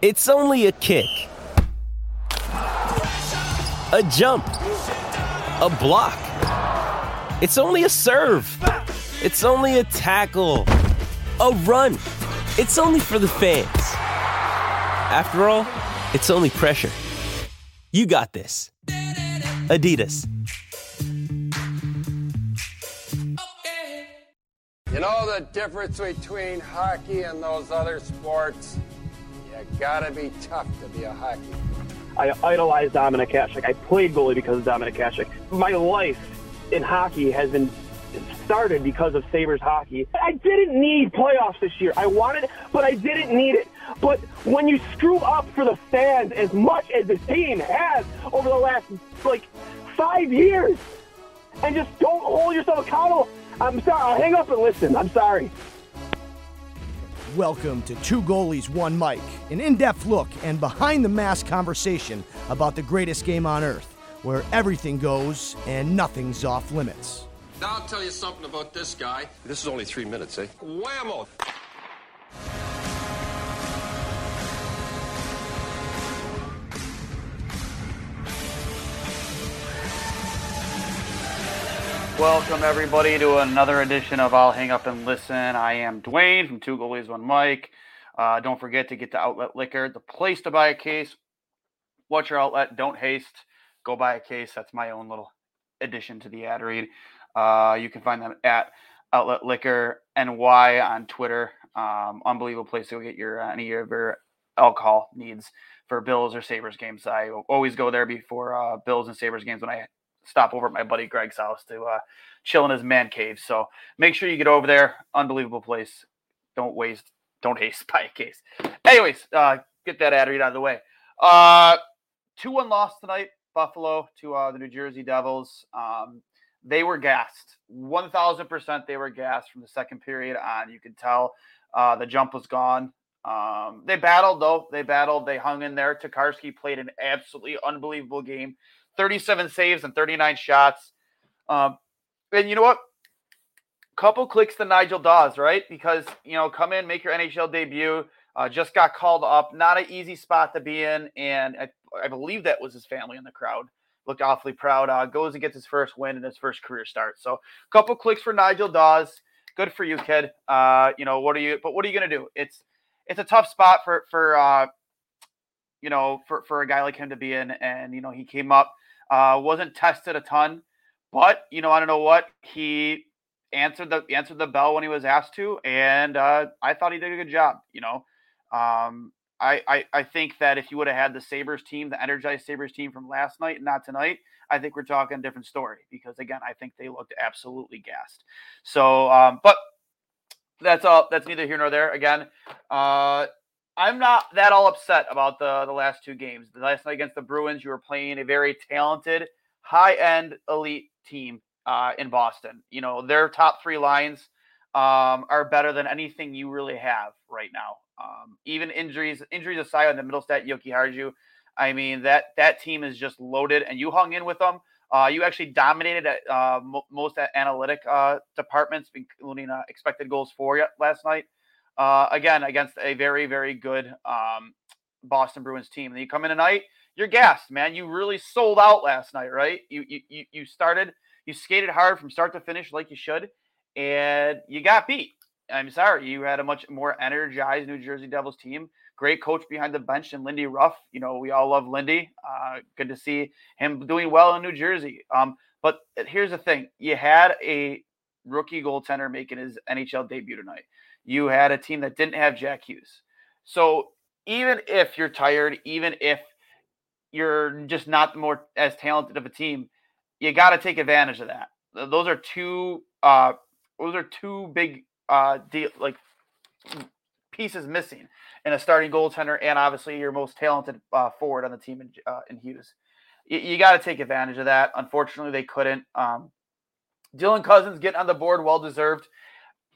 It's only a kick, a jump, a block. It's only a serve. It's only a tackle, a run. It's only for the fans. After all, it's only pressure. You got this. Adidas. You know the difference between hockey and those other sports? You gotta be tough to be a hockey. I idolized Dominik Hasek. I played goalie because of Dominik Hasek. My life in hockey has been started because of Sabres hockey. I didn't need playoffs this year. I wanted it, but I didn't need it. But when you screw up for the fans as much as the team has over the last like five years and just don't hold yourself accountable, I'm sorry. I'll hang up and listen. I'm sorry. Welcome to Two Goalies, One Mic, an in depth look and behind the mask conversation about the greatest game on earth, where everything goes and nothing's off limits. Now I'll tell you something about this guy. This is only three minutes, eh? Whammo! Welcome everybody to another edition of I'll Hang Up and Listen. I am Duane from Two Goalies One Mic. Uh, don't forget to get the Outlet Liquor, the place to buy a case. Watch your outlet. Don't haste. Go buy a case. That's my own little addition to the ad read. Uh, you can find them at Outlet Liquor NY on Twitter. Um, unbelievable place to go get your uh, any of your alcohol needs for Bills or Sabres games. I always go there before uh, Bills and Sabres games when I stop over at my buddy Greg's house to uh, chill in his man cave. So make sure you get over there. Unbelievable place. Don't waste, don't haste buy a case. Anyways, uh, get that ad read out of the way. Uh, 2 1 loss tonight, Buffalo to uh, the New Jersey Devils. Um, they were gassed. 1000% they were gassed from the second period on. You could tell uh, the jump was gone. Um, they battled, though. They battled. They hung in there. Tokarski played an absolutely unbelievable game 37 saves and 39 shots. Um, and you know what? Couple clicks to Nigel Dawes, right? Because, you know, come in, make your NHL debut. Uh, just got called up. Not an easy spot to be in. And I, I believe that was his family in the crowd. Looked awfully proud. Uh, goes and gets his first win and his first career start. So, a couple clicks for Nigel Dawes. Good for you, kid. Uh, you know what are you? But what are you gonna do? It's it's a tough spot for for uh, you know for for a guy like him to be in. And you know he came up uh, wasn't tested a ton, but you know, I don't know what he answered the answered the bell when he was asked to, and uh, I thought he did a good job. You know, um, I, I I think that if you would have had the Sabres team, the energized Sabres team from last night not tonight, I think we're talking a different story. Because again, I think they looked absolutely gassed. So, um, but that's all. That's neither here nor there. Again, uh, I'm not that all upset about the the last two games. The last night against the Bruins, you were playing a very talented, high end, elite team uh, in Boston. You know their top three lines um, are better than anything you really have right now. Um, even injuries injuries aside on the Mittelstadt, Yoki Harju, I mean that that team is just loaded, and you hung in with them. Uh, you actually dominated at uh, mo- most analytic uh, departments, including uh, expected goals for you last night uh, again against a very very good um, Boston Bruins team. And you come in tonight, you're gassed, man. You really sold out last night, right? You you you started, you skated hard from start to finish like you should, and you got beat. I'm sorry, you had a much more energized New Jersey Devils team. Great coach behind the bench and Lindy Ruff. You know, we all love Lindy. Uh, good to see him doing well in New Jersey. Um, but here's the thing: you had a rookie goaltender making his NHL debut tonight you had a team that didn't have Jack Hughes. So even if you're tired, even if you're just not more as talented of a team, you got to take advantage of that. Those are two. Uh, those are two big uh, deal like pieces missing in a starting goaltender, and obviously your most talented uh, forward on the team in, uh, in Hughes. You, you got to take advantage of that. Unfortunately, they couldn't. Um, Dylan Cozens getting on the board, well deserved.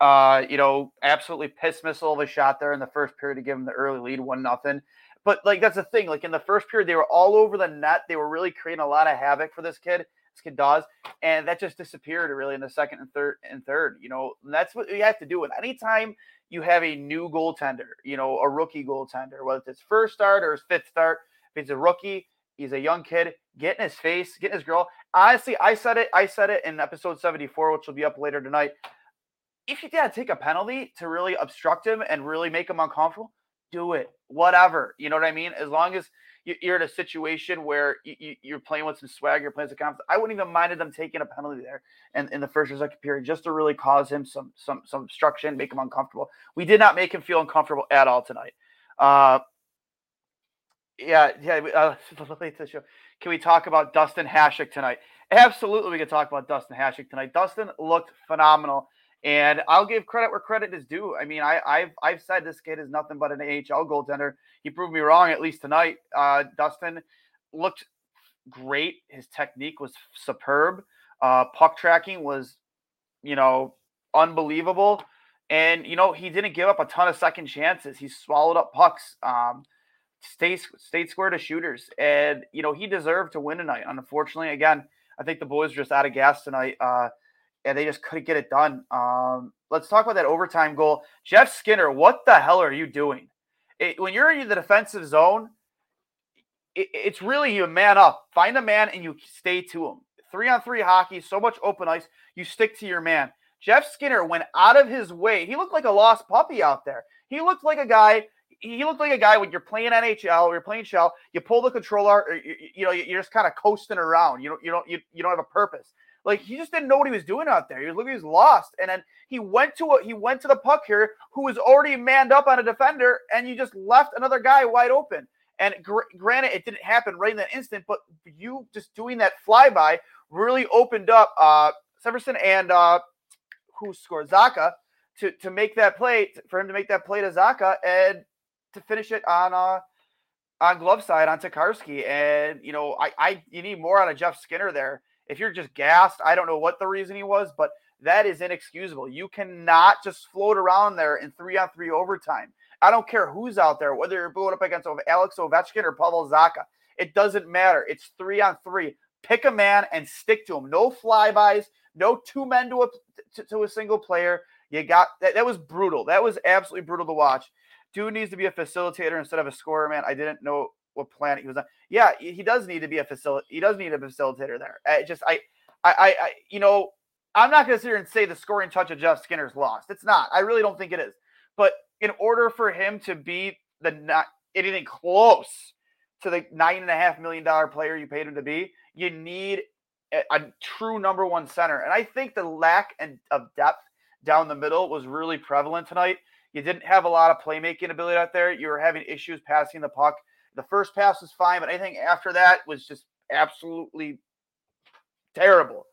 Uh, you know, absolutely piss missile of a shot there in the first period to give them the early lead, one nothing. But like that's the thing. Like in the first period, they were all over the net. They were really creating a lot of havoc for this kid. this kid does, and that just disappeared really in the second and third and third. You know, and that's what you have to do. And anytime you have a new goaltender, you know, a rookie goaltender, whether it's his first start or his fifth start, if he's a rookie, he's a young kid, get in his face, get in his girl. Honestly, I said it. I said it in episode 74, which will be up later tonight. If you gotta take a penalty to really obstruct him and really make him uncomfortable, do it. Whatever. You know what I mean? As long as you're in a situation where you're playing with some swag, you're playing some confidence. I wouldn't even minded them taking a penalty there and in the first or second period just to really cause him some some some obstruction, make him uncomfortable. We did not make him feel uncomfortable at all tonight. Uh, yeah, yeah. Uh, can we talk about Dustin Hasek tonight? Absolutely, we can talk about Dustin Hasek tonight. Dustin looked phenomenal. And I'll give credit where credit is due. I mean, I, have I've said this kid is nothing but an AHL goaltender. He proved me wrong at least tonight. Uh, Dustin looked great. His technique was superb. Uh, puck tracking was, you know, unbelievable. And you know, he didn't give up a ton of second chances. He swallowed up pucks. Um, stayed stayed square to shooters, and you know he deserved to win tonight. Unfortunately, again, I think the boys just out of gas tonight. Uh, and they just couldn't get it done. Um, let's talk about that overtime goal. Jeff Skinner, what the hell are you doing? It, when you're in the defensive zone, it, it's really you man up, find a man, and you stay to him. Three on three hockey, so much open ice, you stick to your man. Jeff Skinner went out of his way. He looked like a lost puppy out there. He looked like a guy. He looked like a guy when you're playing NHL or you're playing shell. You pull the controller, you, you know, you're just kind of coasting around. You don't, you don't, you, you don't have a purpose. Like he just didn't know what he was doing out there. He was looking, he was lost. And then he went to a, he went to the puck here, who was already manned up on a defender, and you just left another guy wide open. And gr- granted, it didn't happen right in that instant, but you just doing that flyby really opened up uh Severson and uh who scored Zacha to to make that play for him to make that play to Zacha and to finish it on uh on glove side on Tokarski. And you know, I I you need more out of Jeff Skinner there. If you're just gassed, I don't know what the reason he was, but that is inexcusable. You cannot just float around there in three on three overtime. I don't care who's out there, whether you're going up against Alex Ovechkin or Pavel Zacha. It doesn't matter. It's three on three. Pick a man and stick to him. No flybys, no two men to a to, to a single player. You got that. That was brutal. That was absolutely brutal to watch. Dude needs to be a facilitator instead of a scorer, man. I didn't know what planet he was on. Yeah, he does need to be a facility. He does need a facilitator there. I just I, I, I, you know, I'm not going to sit here and say the scoring touch of Jeff Skinner's lost. It's not. I really don't think it is. But in order for him to be the not anything close to the nine and a half million dollar player you paid him to be, you need a, a true number one center. And I think the lack and of depth down the middle was really prevalent tonight. You didn't have a lot of playmaking ability out there. You were having issues passing the puck. The first pass was fine, but anything after that was just absolutely terrible.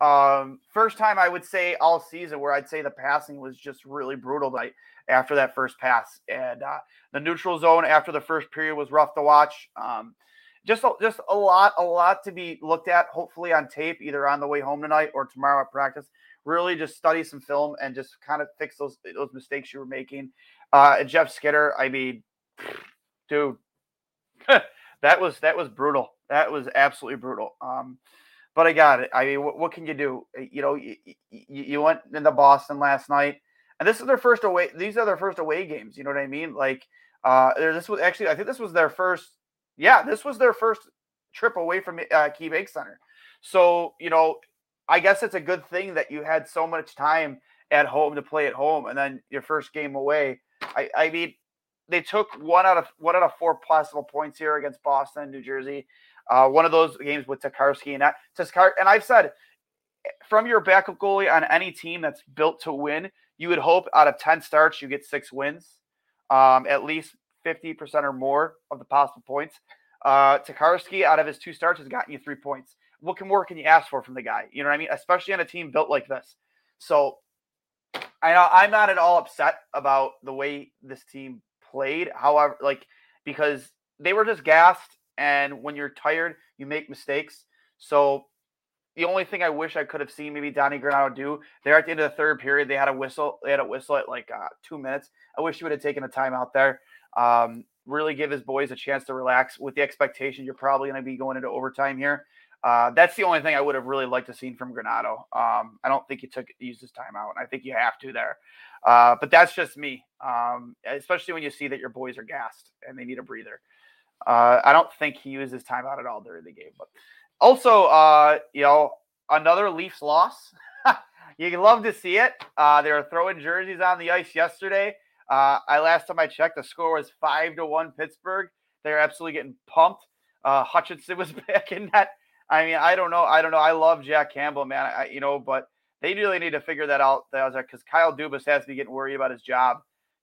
Um, first time I would say all season where I'd say the passing was just really brutal like after that first pass. And uh, the neutral zone after the first period was rough to watch. Um, just a, just a lot, a lot to be looked at. Hopefully on tape, either on the way home tonight or tomorrow at practice. Really, just study some film and just kind of fix those those mistakes you were making. Uh, and Jeff Skinner, I mean, dude, that was that was brutal. That was absolutely brutal. Um, but I got it. I mean, what, what can you do? Uh, you know, you, you, went into Boston last night, and this is their first away. These are their first away games. You know what I mean? Like, uh, this was actually, I think this was their first. Yeah, this was their first trip away from uh, KeyBank Center. So you know, I guess it's a good thing that you had so much time at home to play at home, and then your first game away. I, I mean, they took one out of one out of four possible points here against Boston, and New Jersey. Uh, one of those games with Tokarski and that Takar, and I've said from your backup goalie on any team that's built to win, you would hope out of 10 starts you get six wins, um, at least 50% or more of the possible points. Uh, Tokarski out of his two starts has gotten you three points. What can more can you ask for from the guy? You know what I mean? Especially on a team built like this. So I know I'm not at all upset about the way this team played. However, like because they were just gassed, and when you're tired, you make mistakes. So the only thing I wish I could have seen maybe Donnie Granato do there at the end of the third period, they had a whistle. They had a whistle at like uh, two minutes. I wish he would have taken a timeout there. Um, really give his boys a chance to relax with the expectation you're probably going to be going into overtime here. Uh, that's the only thing I would have really liked to see from Granato. Um, I don't think he took used his timeout. I think you have to there. Uh, but that's just me, um, especially when you see that your boys are gassed and they need a breather. Uh, I don't think he used his timeout at all during the game. But also, uh, you know, another Leafs loss. you love to see it. Uh, they were throwing jerseys on the ice yesterday. Uh, I last time I checked, the score was five to one Pittsburgh. They're absolutely getting pumped. Uh, Hutchinson was back in that. I mean, I don't know. I don't know. I love Jack Campbell, man. I, you know, but they really need to figure that out. Because Kyle Dubas has to be getting worried about his job.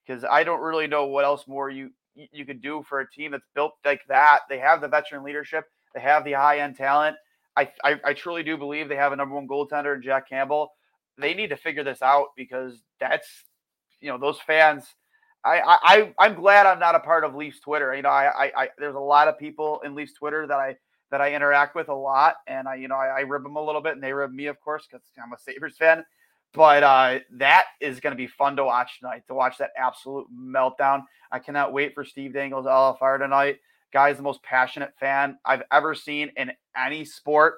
Because I don't really know what else more you you could do for a team that's built like that. They have the veteran leadership. They have the high end talent. I, I, I truly do believe they have a number one goaltender, in Jack Campbell. They need to figure this out because that's you know those fans. I, I I'm glad I'm not a part of Leafs Twitter. You know, I, I, I there's a lot of people in Leafs Twitter that I that I interact with a lot, and I you know I, I rib them a little bit, and they rib me, of course, because I'm a Sabres fan. But uh, that is going to be fun to watch tonight, to watch that absolute meltdown. I cannot wait for Steve Dangle's LFR tonight. Guy's the most passionate fan I've ever seen in any sport.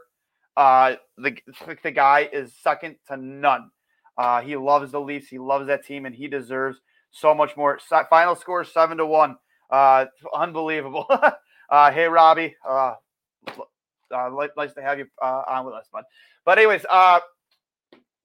Uh, the, the guy is second to none. Uh, he loves the Leafs. He loves that team, and he deserves so much more. Final score seven to one. Uh, unbelievable. uh, hey, Robbie. Uh, uh, nice to have you uh, on with us, bud. But anyways, uh,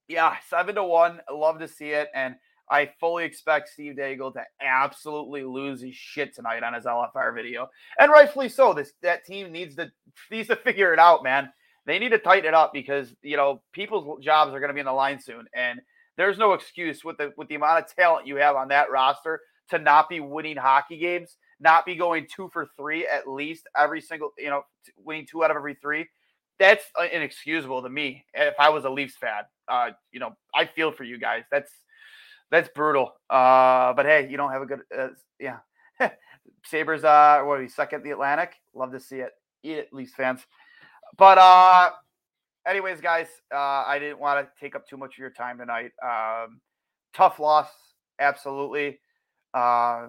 yeah, seven to one. Love to see it, and I fully expect Steve Dangle to absolutely lose his shit tonight on his LFR video, and rightfully so. This that team needs to needs to figure it out, man. They need to tighten it up because you know people's jobs are going to be in the line soon, and there's no excuse with the with the amount of talent you have on that roster to not be winning hockey games, not be going two for three at least every single, you know, winning two out of every three. That's uh, inexcusable to me. If I was a Leafs fan, uh, you know, I feel for you guys. That's that's brutal. Uh, but hey, you don't have a good, uh, yeah. Sabres, uh, what are we second the Atlantic? Love to see it. Eat it, Leafs fans. But uh, anyways, guys, uh, I didn't want to take up too much of your time tonight. Um, tough loss, absolutely. Uh,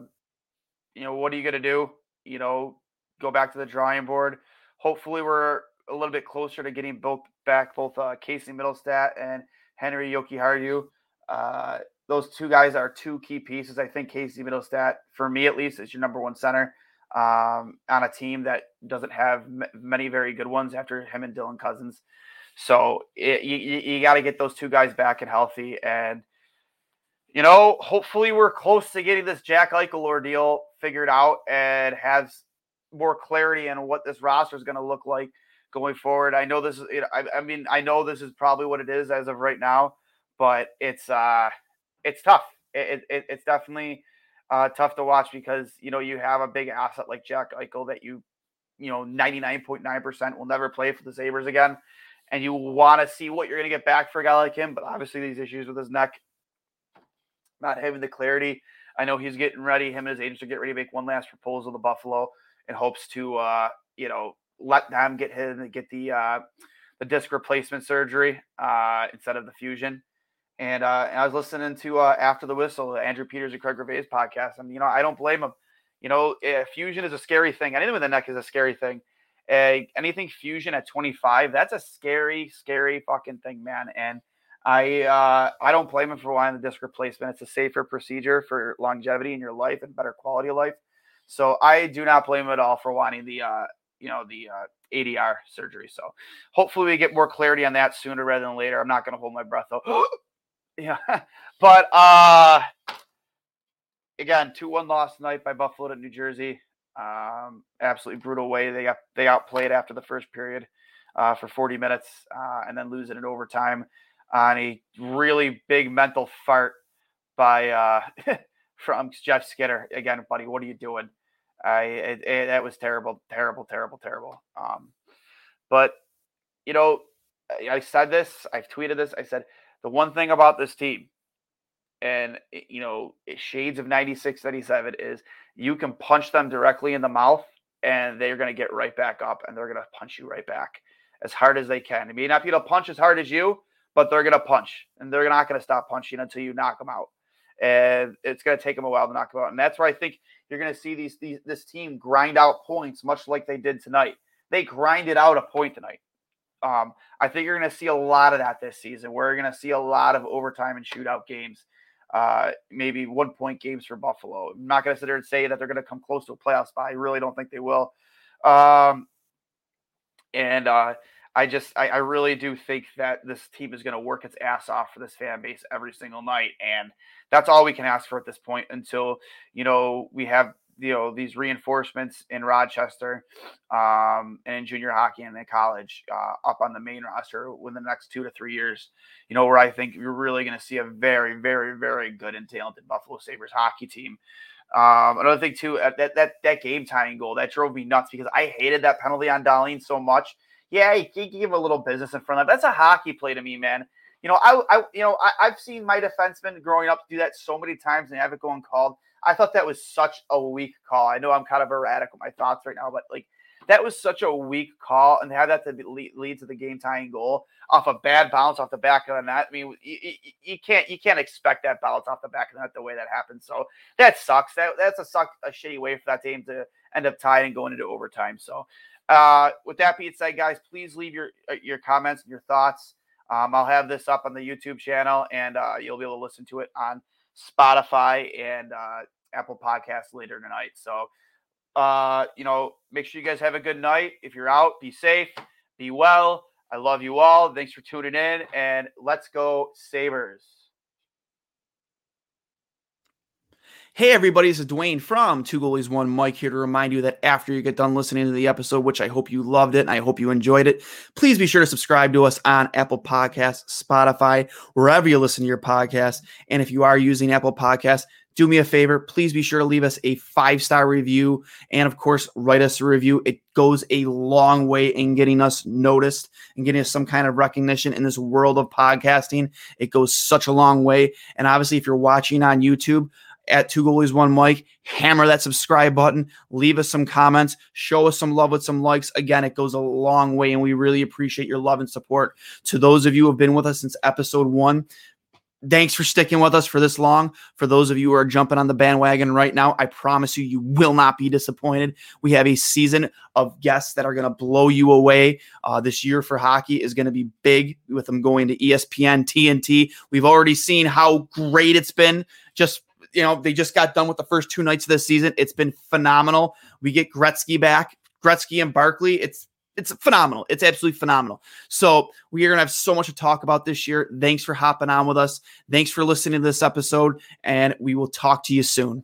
you know, what are you going to do? You know, go back to the drawing board. Hopefully, we're a little bit closer to getting both back, both uh, Casey Mittelstadt and Henri Jokiharju. Uh, those two guys are two key pieces. I think Casey Mittelstadt, for me at least, is your number one center um, on a team that doesn't have m- many very good ones after him and Dylan Cozens. So it, you, you got to get those two guys back and healthy. And, you know, hopefully we're close to getting this Jack Eichel ordeal figured out and has more clarity on what this roster is going to look like going forward. I know this is, I, I mean, I know this is probably what it is as of right now, but it's, uh, it's tough. It, it, it's definitely uh, tough to watch because, you know, you have a big asset like Jack Eichel that you, you know, 99.9% will never play for the Sabres again and you want to see what you're going to get back for a guy like him. But obviously, these issues with his neck, not having the clarity. I know he's getting ready. Him and his agents are getting ready to make one last proposal to Buffalo in hopes to, uh, you know, let them get him get the uh, the disc replacement surgery uh, instead of the fusion. And, uh, and I was listening to uh, After the Whistle, Andrew Peters and Craig Rivet's podcast, and you know, I don't blame him. You know, eh, fusion is a scary thing. Anything with the neck is a scary thing anything fusion at 25, that's a scary, scary fucking thing, man. And I uh, I don't blame him for wanting the disc replacement. It's a safer procedure for longevity in your life and better quality of life. So I do not blame him at all for wanting the uh, you know the uh, ADR surgery. So hopefully we get more clarity on that sooner rather than later. I'm not going to hold my breath though. yeah, but uh, again, two one loss tonight by Buffalo to New Jersey. Um, absolutely brutal way they got they outplayed after the first period uh, for 40 minutes uh, and then losing it overtime on a really big mental fart by uh, from Jeff Skinner. Again, buddy, what are you doing? I it, it, that was terrible, terrible, terrible, terrible. Um, but you know, I said this, I've tweeted this. I said the one thing about this team and you know shades of 96 97 is you can punch them directly in the mouth and they're going to get right back up and they're going to punch you right back as hard as they can they may not be able to punch as hard as you but they're going to punch and they're not going to stop punching until you knock them out and it's going to take them a while to knock them out and that's where i think you're going to see these, these this team grind out points much like they did tonight they grinded out a point tonight Um, I think you're going to see a lot of that this season. We're going to see a lot of overtime and shootout games, uh, maybe one point games for Buffalo. I'm not going to sit there and say that they're going to come close to a playoff spot. I really don't think they will. Um, and uh, I just, I, I, really do think that this team is going to work its ass off for this fan base every single night. And that's all we can ask for at this point until, you know, we have you know these reinforcements in Rochester um, and in junior hockey and in college uh, up on the main roster within the next two to three years. You know where I think you're really going to see a very, very, very good and talented Buffalo Sabres hockey team. Um, another thing too, that that that game tying goal that drove me nuts because I hated that penalty on Dahlin so much. Yeah, he, he gave a little business in front of that. That's a hockey play to me, man. You know, I, I you know, I, have seen my defensemen growing up do that so many times and have it going called. I thought that was such a weak call. I know I'm kind of erratic with my thoughts right now, but like that was such a weak call, and have that to lead, lead to the game tying goal off a bad bounce off the back of the net. I mean, you, you, you, can't you can't expect that bounce off the back of the net the way that happened. So that sucks. That that's a suck a shitty way for that game to end up tying and going into overtime. So, uh, with that being said, guys, please leave your uh, your comments and your thoughts. Um, I'll have this up on the YouTube channel, and uh, you'll be able to listen to it on Spotify and uh, Apple Podcasts later tonight. So, uh, you know, make sure you guys have a good night. If you're out, be safe, be well. I love you all. Thanks for tuning in, and let's go Sabres. Hey, everybody, this is Duane from Two Goalies One Mic here to remind you that after you get done listening to the episode, which I hope you loved it and I hope you enjoyed it, please be sure to subscribe to us on Apple Podcasts, Spotify, wherever you listen to your podcast. And if you are using Apple Podcasts, do me a favor. Please be sure to leave us a five star review and, of course, write us a review. It goes a long way in getting us noticed and getting us some kind of recognition in this world of podcasting. It goes such a long way. And obviously, if you're watching on YouTube, at Two Goalies One Mic. Hammer that subscribe button. Leave us some comments. Show us some love with some likes. Again, it goes a long way, and we really appreciate your love and support. To those of you who have been with us since episode one, thanks for sticking with us for this long. For those of you who are jumping on the bandwagon right now, I promise you, you will not be disappointed. We have a season of guests that are going to blow you away. Uh, this year for hockey is going to be big with them going to ESPN, TNT. We've already seen how great it's been just you know, they just got done with the first two nights of the season. It's been phenomenal. We get Gretzky back, Gretzky and Barkley. It's it's phenomenal. It's absolutely phenomenal. So we are gonna have so much to talk about this year. Thanks for hopping on with us. Thanks for listening to this episode, and we will talk to you soon.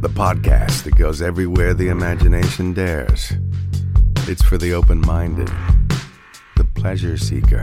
The podcast that goes everywhere the imagination dares. It's for the open minded, the pleasure seeker.